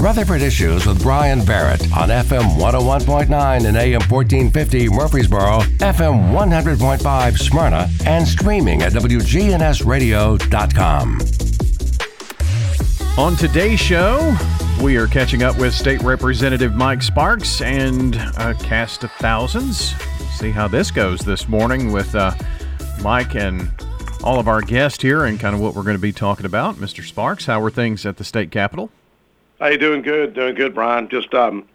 Rutherford Issues with Brian Barrett on FM 101.9 and AM 1450 Murfreesboro, FM 100.5 Smyrna, and streaming at WGNSradio.com. On today's show, we are catching up with State Representative Mike Sparks and a cast of thousands. See how this goes this morning with uh, Mike and all of our guests here and kind of what we're going to be talking about. Mr. Sparks, how were things at the state capitol? Hey, doing good, doing good, Brian. Just um,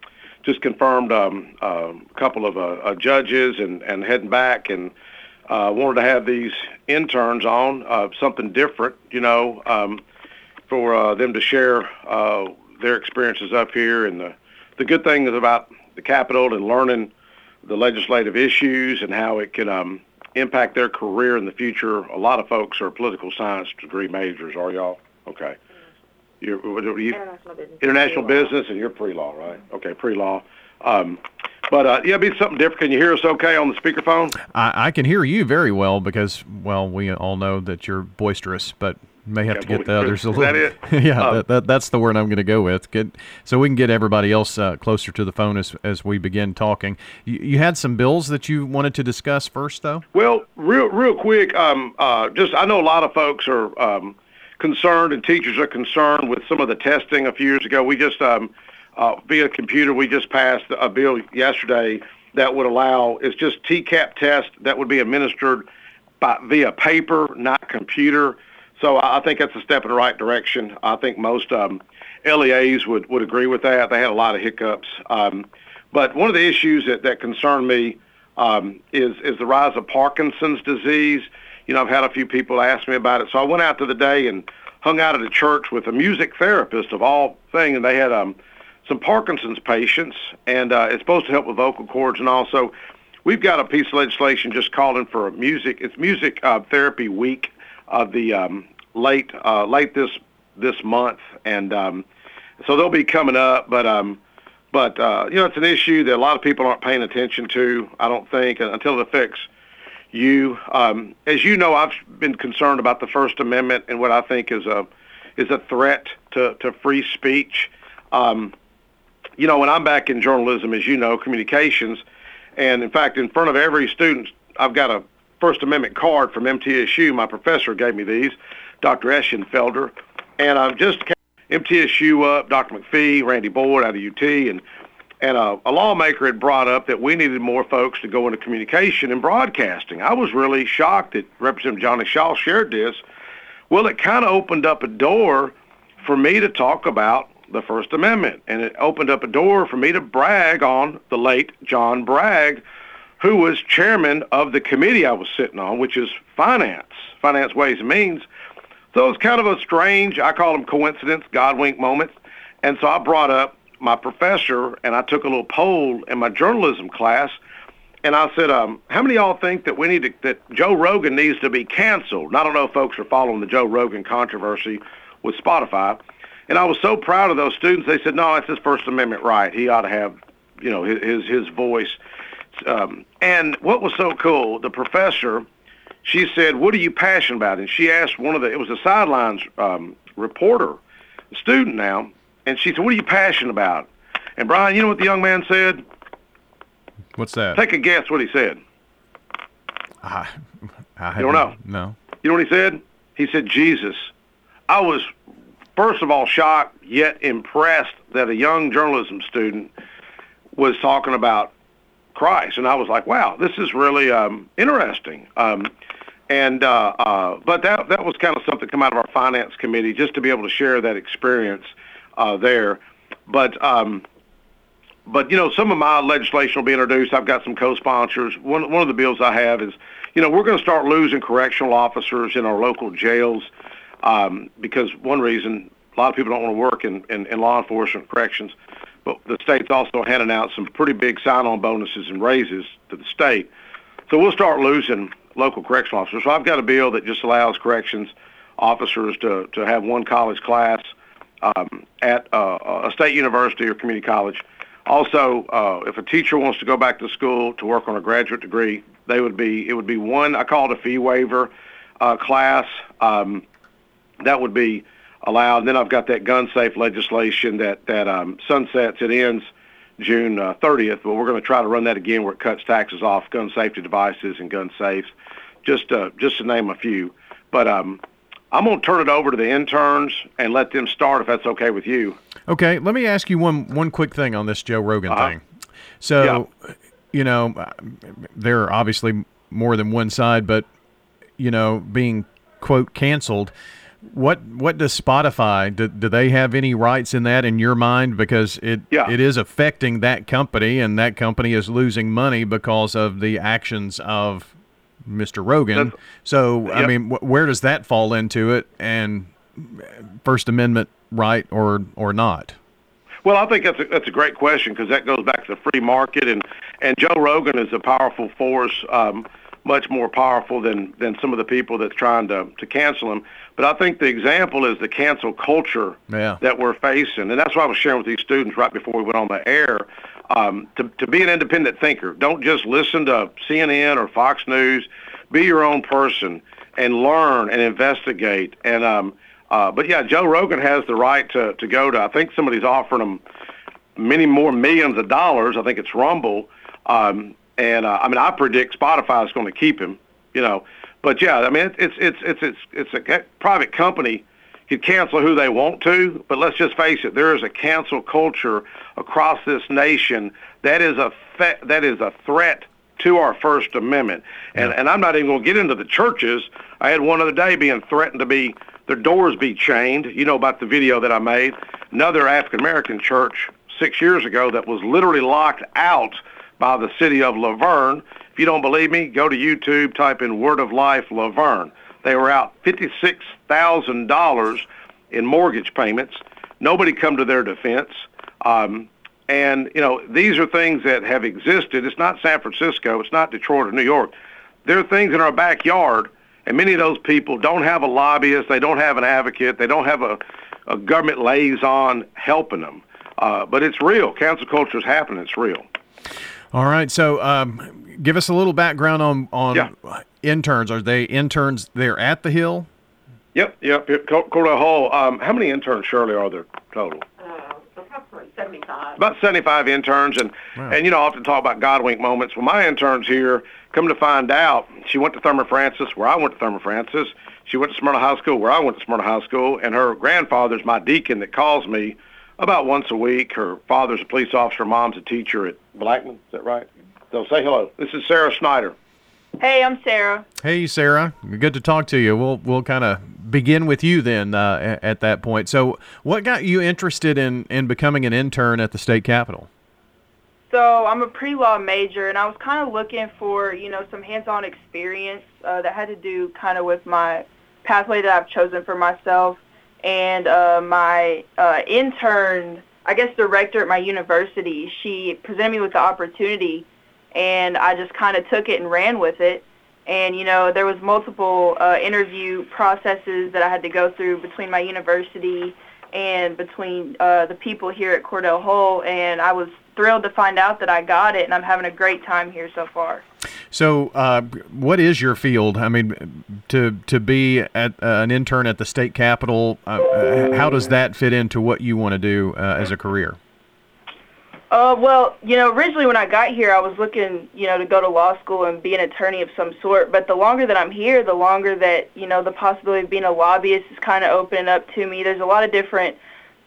just confirmed um, uh, a couple of uh, uh, judges and, and heading back and uh, wanted to have these interns on, uh, something different, you know, um, for uh, them to share uh, their experiences up here. And the, the good thing is about the Capitol and learning the legislative issues and how it can um, impact their career in the future. A lot of folks are political science degree majors, are y'all? Okay. You're, what are you, International business. international Pre-law. business, and you're pre-law, right? Okay, pre-law. Um, but uh, yeah, it'd be something different. Can you hear us okay on the speakerphone? I, I can hear you very well because, well, we all know that you're boisterous, but may have Yeah, to get the others a Is little. that it? yeah, Uh, that, that, that's the word I'm going to go with. Get so we can get everybody else uh, closer to the phone as as we begin talking. You, you had some bills that you wanted to discuss first, though. Well, real real quick, um, uh, just I know a lot of folks are um, concerned, and teachers are concerned with some of the testing a few years ago. We just um, uh, via computer, we just passed a bill yesterday that would allow it's just TCAP test that would be administered by via paper, not computer. So I think that's a step in the right direction. I think most um, LEAs would, would agree with that. They had a lot of hiccups. Um, but one of the issues that, that concern me um, is, is the rise of Parkinson's disease. You know, I've had a few people ask me about it. So I went out to the day and hung out at a church with a music therapist of all things, and they had um, some Parkinson's patients, and uh, it's supposed to help with vocal cords and also we've got a piece of legislation just calling for a music. It's Music uh, Therapy Week of the um, late uh, late this this month, and um, so they'll be coming up. But um, but uh, you know, it's an issue that a lot of people aren't paying attention to. I don't think until it affects you. Um, as you know, I've been concerned about the First Amendment and what I think is a is a threat to, to free speech. Um, you know, when I'm back in journalism, as you know, communications, and in fact, in front of every student, I've got a First Amendment card from MTSU. My professor gave me these, Dr. Eschenfelder, and I've just MTSU up, Dr. McPhee, Randy Boyd out of UT, and and a, a lawmaker had brought up that we needed more folks to go into communication and broadcasting. I was really shocked that Representative Johnny Shaw shared this. Well, it kind of opened up a door for me to talk about the First Amendment, and it opened up a door for me to brag on the late John Bragg, who was chairman of the committee I was sitting on, which is finance, finance ways and means. So it's kind of a strange, I call them coincidence, God wink moments. And so I brought up my professor and I took a little poll in my journalism class and I said, um, how many of y'all think that we need to, that Joe Rogan needs to be canceled? And I don't know if folks are following the Joe Rogan controversy with Spotify. And I was so proud of those students. They said, no, it's his First Amendment right. He ought to have, you know, his, his, his voice. Um, and what was so cool, the professor, she said, what are you passionate about? And she asked one of the, it was a sidelines um, reporter, student now, and she said, what are you passionate about? And Brian, you know what the young man said? What's that? Take a guess what he said. I, I You don't know? No. You know what he said? He said Jesus. I was first of all shocked yet impressed that a young journalism student was talking about Christ, and I was like, wow, this is really um, interesting. Um, and uh, uh, but that that was kind of something come out of our finance committee just to be able to share that experience uh, there. But um, but you know, some of my legislation will be introduced. I've got some co-sponsors. One one of the bills I have is, you know, we're going to start losing correctional officers in our local jails um, because one reason a lot of people don't want to work in, in, in law enforcement corrections, but the state's also handing out some pretty big sign-on bonuses and raises to the state. So we'll start losing local correctional officers. So I've got a bill that just allows corrections officers to, to have one college class um, at uh, a state university or community college. Also, uh, if a teacher wants to go back to school to work on a graduate degree, they would be it would be one I call it a fee waiver uh, class. Um, that would be allowed. And then I've got that gun safe legislation that that um, sunsets. It ends June uh, 30th, but we're going to try to run that again where it cuts taxes off gun safety devices and gun safes, just uh, just to name a few. But um, I'm going to turn it over to the interns and let them start if that's okay with you. Okay, let me ask you one one quick thing on this Joe Rogan uh-huh. thing. So, yeah. you know, there are obviously more than one side, but you know, being quote canceled. What what does Spotify do, do they have any rights in that in your mind because it yeah. it is affecting that company and that company is losing money because of the actions of Mr. Rogan. That's, so yep. I mean, wh- where does that fall into it and First Amendment right or or not? Well, I think that's a, that's a great question because that goes back to the free market and and Joe Rogan is a powerful force. Um, much more powerful than than some of the people that's trying to to cancel him. But I think the example is the cancel culture yeah. that we're facing, and that's what I was sharing with these students right before we went on the air. Um, to to be an independent thinker, don't just listen to CNN or Fox News. Be your own person and learn and investigate. And um, uh, but yeah, Joe Rogan has the right to to go to. I think somebody's offering him many more millions of dollars. I think it's Rumble. Um, and uh, I mean, I predict Spotify is going to keep him. You know, but yeah, I mean, it's it's it's it's it's a private company could cancel who they want to, but let's just face it, there is a cancel culture across this nation that is a fe- that is a threat to our First Amendment. And and I'm not even going to get into the churches. I had one other day being threatened to be their doors be chained. You know about the video that I made. Another African American church six years ago that was literally locked out by the city of La Vergne. If you don't believe me, go to YouTube, type in Word of Life La Vergne. They were out $56,000 in mortgage payments. Nobody come to their defense. Um, and, you know, these are things that have existed. It's not San Francisco. It's not Detroit or New York. There are things in our backyard, and many of those people don't have a lobbyist. They don't have an advocate. They don't have a, a government liaison helping them. Uh, but it's real. Council culture is happening. It's real. All right. So, um, give us a little background on on yeah. interns. Are they interns there at the Hill? Yep. Yep. yep. Cordell Hull. Um, how many interns, Shirley, are there total? Uh, approximately 75. About 75 interns, and wow. and you know, I often talk about Godwink moments. Well, my interns here, come to find out, she went to Thurman Francis, where I went to Thurman Francis. She went to Smyrna High School, where I went to Smyrna High School, and her grandfather's my deacon that calls me about once a week. Her father's a police officer, mom's a teacher at Blackman. Is that right? So say hello. This is Sarah Snyder. Hey, I'm Sarah. Hey, Sarah. Good to talk to you. We'll we'll kind of begin with you then uh, at that point. So, what got you interested in in becoming an intern at the state capitol? So I'm a pre-law major, and I was kind of looking for you know some hands-on experience uh, that had to do kind of with my pathway that I've chosen for myself and uh, my uh, intern, I guess director at my university, she presented me with the opportunity, and I just kind of took it and ran with it. And you know, there was multiple uh, interview processes that I had to go through between my university and between uh, the people here at Cordell Hull, and I was thrilled to find out that I got it, and I'm having a great time here so far. So, uh, what is your field? I mean, to to be at, uh, an intern at the state capitol, uh, how does that fit into what you want to do uh, as a career? Uh, well, you know, originally when I got here, I was looking, you know, to go to law school and be an attorney of some sort. But the longer that I'm here, the longer that, you know, the possibility of being a lobbyist is kind of opening up to me. There's a lot of different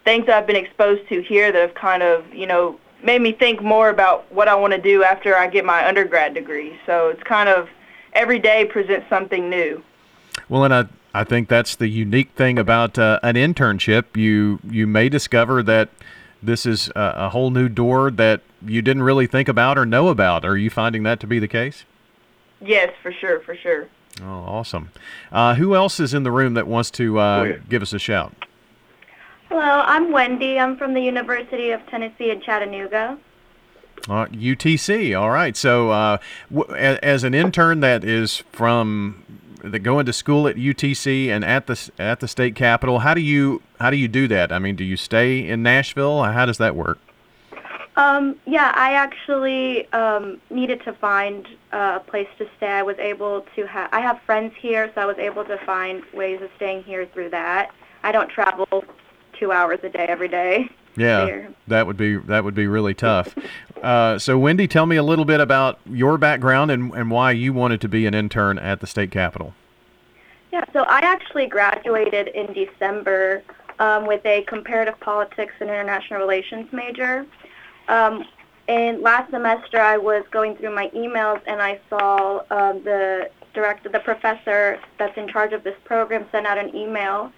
things I've been exposed to here that have kind of, you know, made me think more about what I want to do after I get my undergrad degree. So it's kind of every day presents something new. Well, and I I think that's the unique thing about uh, an internship. You you may discover that this is a, a, whole new door that you didn't really think about or know about. Are you finding that to be the case? Yes, for sure, for sure. Oh, awesome. Uh, who else is in the room that wants to uh, give us a shout? Hello, I'm Wendy. I'm from the University of Tennessee at Chattanooga. Uh, UTC. All right. So, uh, w- as an intern that is from that going to school at UTC and at the at the state capitol, how do you how do you do that? I mean, do you stay in Nashville? How does that work? Um, yeah, I actually um, needed to find uh, a place to stay. I was able to have I have friends here, so I was able to find ways of staying here through that. I don't travel two hours a day every day. Yeah, there. that would be that would be really tough. Uh, so, Wendy, tell me a little bit about your background and, and why you wanted to be an intern at the state capitol. Yeah, so I actually graduated in December um, with a comparative politics and international relations major. Um, and last semester, I was going through my emails and I saw um, the director, the professor that's in charge of this program, sent out an email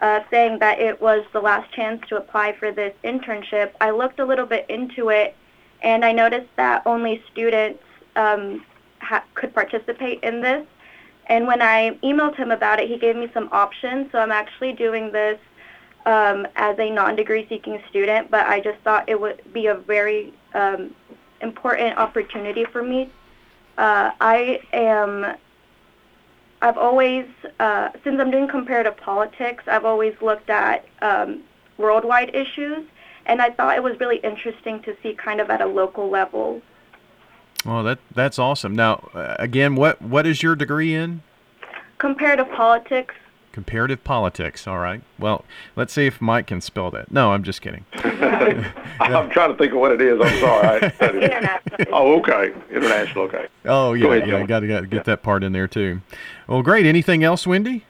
uh, saying that it was the last chance to apply for this internship. I looked a little bit into it, and I noticed that only students um, ha- could participate in this. And when I emailed him about it, he gave me some options. So I'm actually doing this um, as a non-degree seeking student, but I just thought it would be a very um, important opportunity for me. Uh, I am, I've always, uh, since I'm doing comparative politics, I've always looked at um, worldwide issues, and I thought it was really interesting to see kind of at a local level. Well, that that's awesome. Now, uh, again, what what is your degree in? Comparative politics. Comparative politics. All right. Well, let's see if Mike can spell that. No, I'm just kidding. I'm trying to think of what it is. I'm sorry. I studied it. International. Oh, okay. International. Okay. Oh yeah, Go ahead, yeah. John. Got to get that part in there too. Well, great. Anything else, Wendy?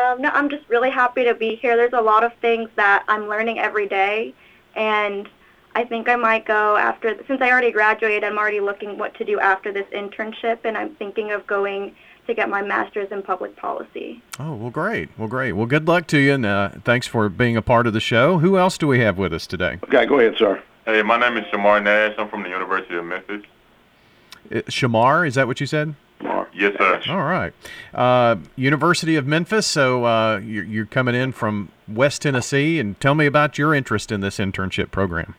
Um, no, I'm just really happy to be here. There's a lot of things that I'm learning every day, and I think I might go after. Since I already graduated, I'm already looking what to do after this internship, and I'm thinking of going to get my master's in public policy. Oh, well, great. Well, great. Well, good luck to you, and uh, thanks for being a part of the show. Who else do we have with us today? Okay, go ahead, sir. Hey, my name is Shamar Nash. I'm from the University of Memphis. Uh, Shamar, is that what you said? Yes, sir. All right. Uh, University of Memphis. So uh, you're, you're coming in from West Tennessee, and tell me about your interest in this internship program.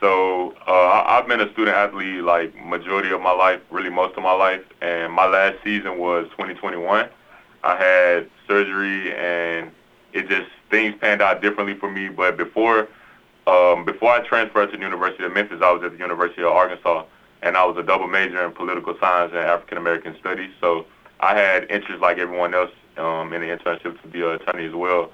So uh, I've been a student athlete like majority of my life, really most of my life, and my last season was 2021. I had surgery, and it just things panned out differently for me. But before um, before I transferred to the University of Memphis, I was at the University of Arkansas, and I was a double major in political science and African American studies. So I had interest like everyone else um, in the internship to be an attorney as well.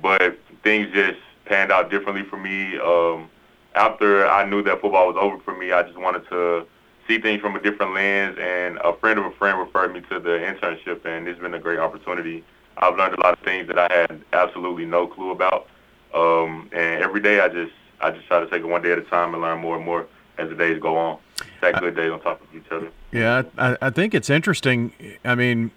But things just panned out differently for me. Um, after I knew that football was over for me, I just wanted to see things from a different lens. And a friend of a friend referred me to the internship, and it's been a great opportunity. I've learned a lot of things that I had absolutely no clue about. Um, and every day, I just I just try to take it one day at a time and learn more and more as the days go on. Good days on top of each other. Yeah, I, I think it's interesting. I mean,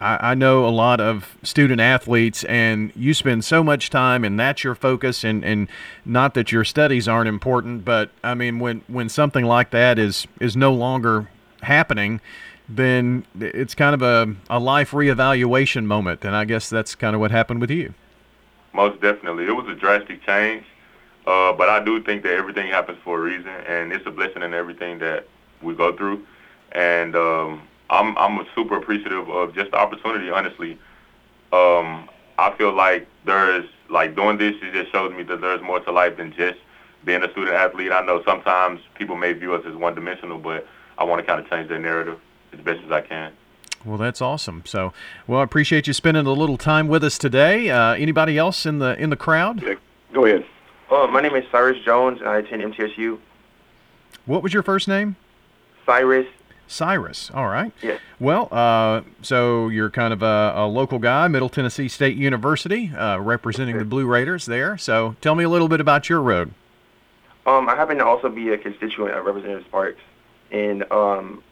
I, I know a lot of student athletes, and you spend so much time, and that's your focus. And, and not that your studies aren't important, but I mean, when when something like that is is no longer happening, then it's kind of a, a life reevaluation moment. And I guess that's kind of what happened with you. Most definitely. It was a drastic change, uh, but I do think that everything happens for a reason, and it's a blessing in everything that we go through. And um, I'm I'm super appreciative of just the opportunity. Honestly, um, I feel like there's like doing this. It just shows me that there's more to life than just being a student athlete. I know sometimes people may view us as one dimensional, but I want to kind of change that narrative as best as I can. Well, that's awesome. So, well, I appreciate you spending a little time with us today. Uh, anybody else in the in the crowd? Yeah, Go ahead. Uh, my name is Cyrus Jones, and I attend MTSU. What was your first name? Cyrus, Cyrus. All right. yes. Well, uh, so you're kind of a, a local guy, Middle Tennessee State University, uh, representing the Blue Raiders there. So tell me a little bit about your road. Um, I happen to also be a constituent of Representative Sparks, and um,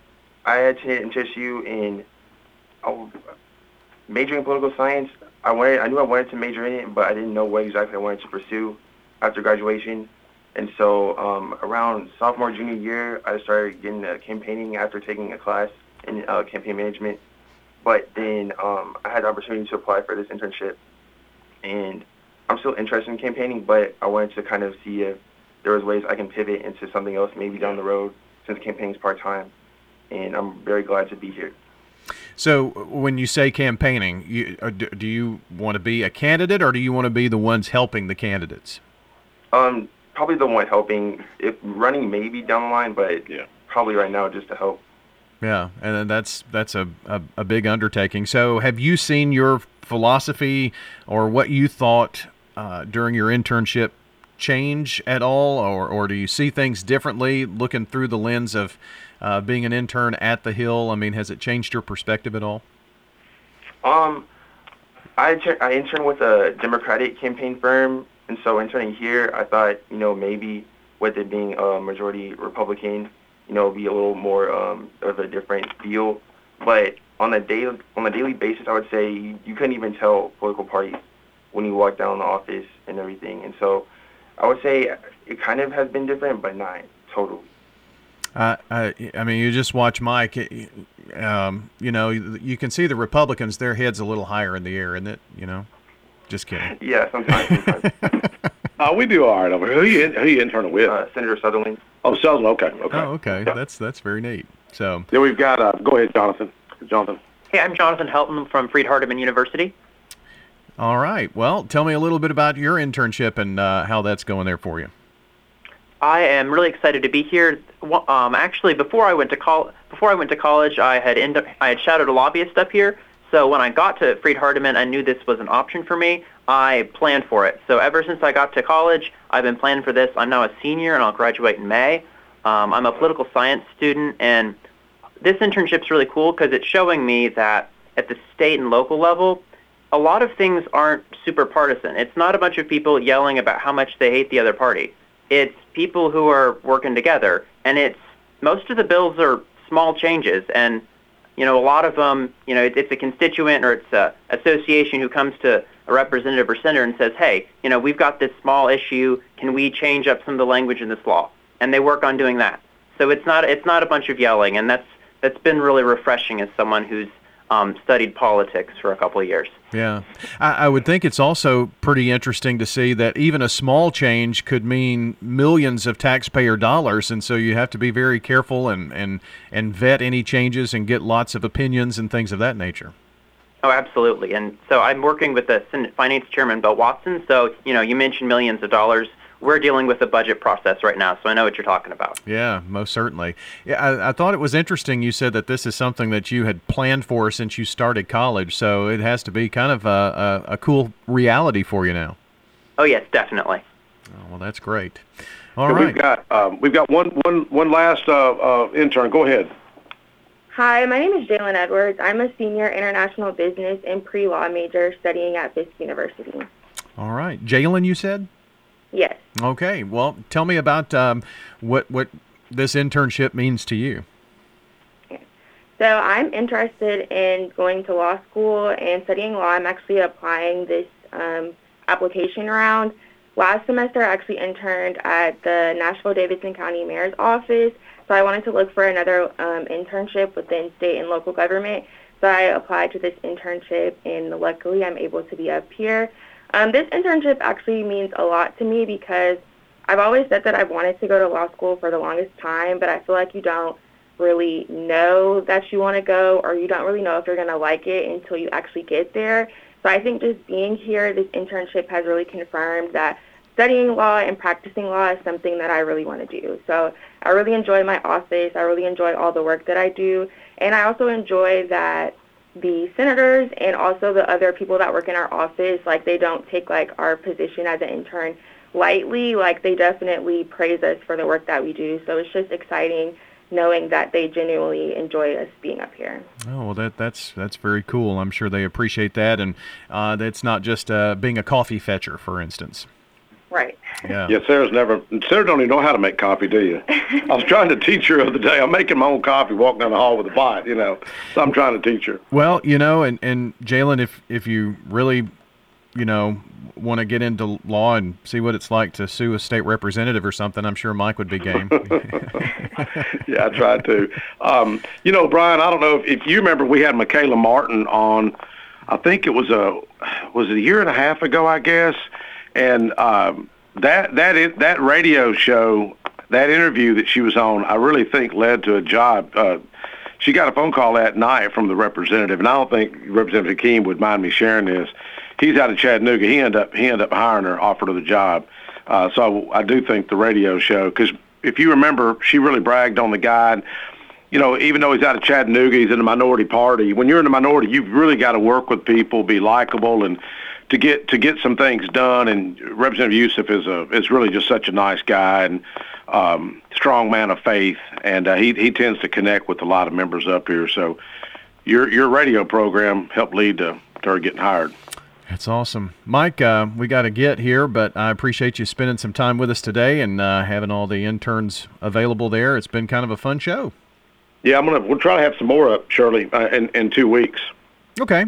I attended MTSU in oh, majoring in political science. I wanted, I knew I wanted to major in it, but I didn't know what exactly I wanted to pursue after graduation. And so um, around sophomore, junior year, I started getting uh, campaigning after taking a class in uh, campaign management. But then um, I had the opportunity to apply for this internship, and I'm still interested in campaigning, but I wanted to kind of see if there was ways I can pivot into something else maybe down the road since campaigning is part-time. And I'm very glad to be here. So when you say campaigning, you, uh, do do you want to be a candidate or do you want to be the ones helping the candidates? Um, probably the one helping. If running maybe down the line, but Yeah. probably right now just to help. Yeah, and that's that's a, a, a big undertaking. So, have you seen your philosophy or what you thought uh, during your internship change at all, or or do you see things differently looking through the lens of uh, being an intern at the Hill? I mean, has it changed your perspective at all? Um, I I interned with a Democratic campaign firm, and so interning here, I thought you know maybe with it being a majority Republican, you know, be a little more um, of a different deal. But on a daily on a daily basis, I would say you, you couldn't even tell political parties when you walk down the office and everything. And so, I would say it kind of has been different, but not totally. Uh, I, I mean, you just watch Mike. Um, you know, you can see the Republicans; their heads a little higher in the air, isn't it? You know, just kidding. Yeah, sometimes. sometimes. uh, we do all right over here. Who you who you interning with? Uh, Senator Sutherland. Oh, Sutherland. Okay, okay. Oh, okay. Yeah. That's that's very neat. So then we've got. Uh, go ahead, Jonathan. Jonathan. Hey, I'm Jonathan Helton from Freed Hardeman University. All right. Well, tell me a little bit about your internship and uh, how that's going there for you. I am really excited to be here. Um, actually, before I went to col- before I went to college, I had end I had shadowed a lobbyist up here. So when I got to Freed Hardeman, I knew this was an option for me. I planned for it. So ever since I got to college, I've been planning for this. I'm now a senior, and I'll graduate in May. Um, I'm a political science student, and this internship's really cool because it's showing me that at the state and local level, a lot of things aren't super partisan. It's not a bunch of people yelling about how much they hate the other party. It's people who are working together, and it's most of the bills are small changes, and you know a lot of them, you know, it's a constituent or it's a association who comes to a representative or senator and says, hey, you know, we've got this small issue. Can we change up some of the language in this law? And they work on doing that. So it's not it's not a bunch of yelling, and that's that's been really refreshing as someone who's um, studied politics for a couple of years. Yeah, I, I, would think it's also pretty interesting to see that even a small change could mean millions of taxpayer dollars, and so you have to be very careful and and and vet any changes and get lots of opinions and things of that nature. Oh, absolutely. And so I'm working with the Senate Finance Chairman Bill Watson. So you know, you mentioned millions of dollars we're dealing with the budget process right now, so I know what you're talking about. Yeah, most certainly. Yeah, I, I, thought it was interesting. You said that this is something that you had planned for since you started college, so it has to be kind of a, a, a cool reality for you now. Oh yes, definitely. Oh, well, that's great. All so right. We've got um, we've got one one one last uh, uh, intern. Go ahead. Hi, my name is Jalen Edwards. I'm a senior international business and pre-law major studying at Fisk University. All right, Jalen, you said. Yes. Okay. Well, tell me about um, what what this internship means to you. So I'm interested in going to law school and studying law. I'm actually applying this um, application round. Last semester, I actually interned at the Nashville-Davidson County Mayor's office. So I wanted to look for another um, internship within state and local government. So I applied to this internship, and luckily I'm able to be up here. Um, this internship actually means a lot to me because I've always said that I've wanted to go to law school for the longest time, but I feel like you don't really know that you want to go or you don't really know if you're going to like it until you actually get there. So I think just being here, this internship has really confirmed that studying law and practicing law is something that I really want to do. So I really enjoy my office. I really enjoy all the work that I do. And I also enjoy that the senators and also the other people that work in our office, like they don't take like our position as an intern lightly. Like they definitely praise us for the work that we do. So it's just exciting knowing that they genuinely enjoy us being up here. Oh well, that that's that's very cool. I'm sure they appreciate that, and uh, that's not just uh, being a coffee fetcher, for instance. Yeah. Yeah, Sarah's never. Sarah don't even know how to make coffee, do you? I was trying to teach her the other day. I'm making my own coffee, walking down the hall with a pot, you know. So I'm trying to teach her. Well, you know, and and Jalen, if if you really, you know, want to get into law and see what it's like to sue a state representative or something, I'm sure Mike would be game. yeah, I tried to. Um, you know, Brian, I don't know if, if you remember, we had Michaela Martin on. I think it was a was it a year and a half ago, I guess and um, that that that radio show, that interview that she was on, I really think led to a job. Uh, she got a phone call that night from the representative, and I don't think Representative Hakeem would mind me sharing this. He's out of Chattanooga. He ended up he ended up hiring her, offered her the job. Uh, so I, I do think the radio show, because if you remember, she really bragged on the guy. you know, even though he's out of Chattanooga, he's in the minority party. When you're in the minority, you've really got to work with people, be likable, and to get to get some things done. And Representative Yusuf is a is really just such a nice guy and um, strong man of faith, and uh, he he tends to connect with a lot of members up here. So your your radio program helped lead to, to her getting hired. That's awesome, Mike. Uh, we got to get here, but I appreciate you spending some time with us today and uh, having all the interns available there. It's been kind of a fun show. Yeah, I'm gonna. We'll try to have some more up, Shirley, uh, in in two weeks. Okay,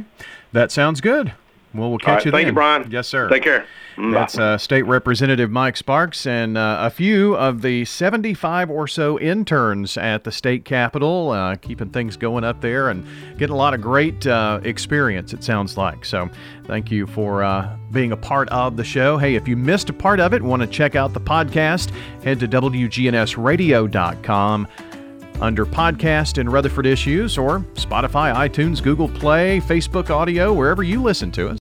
that sounds good. Well, we'll catch right, you thank then. you, Brian. Yes, sir. Take care. Mm, That's uh, State Representative Mike Sparks and uh, a few of the 75 or so interns at the state capitol, uh, keeping things going up there and getting a lot of great uh, experience, it sounds like. So, thank you for uh, being a part of the show. Hey, if you missed a part of it, want to check out the podcast, head to WGNSradio.com under podcast and Rutherford Issues or Spotify, iTunes, Google Play, Facebook Audio, wherever you listen to us.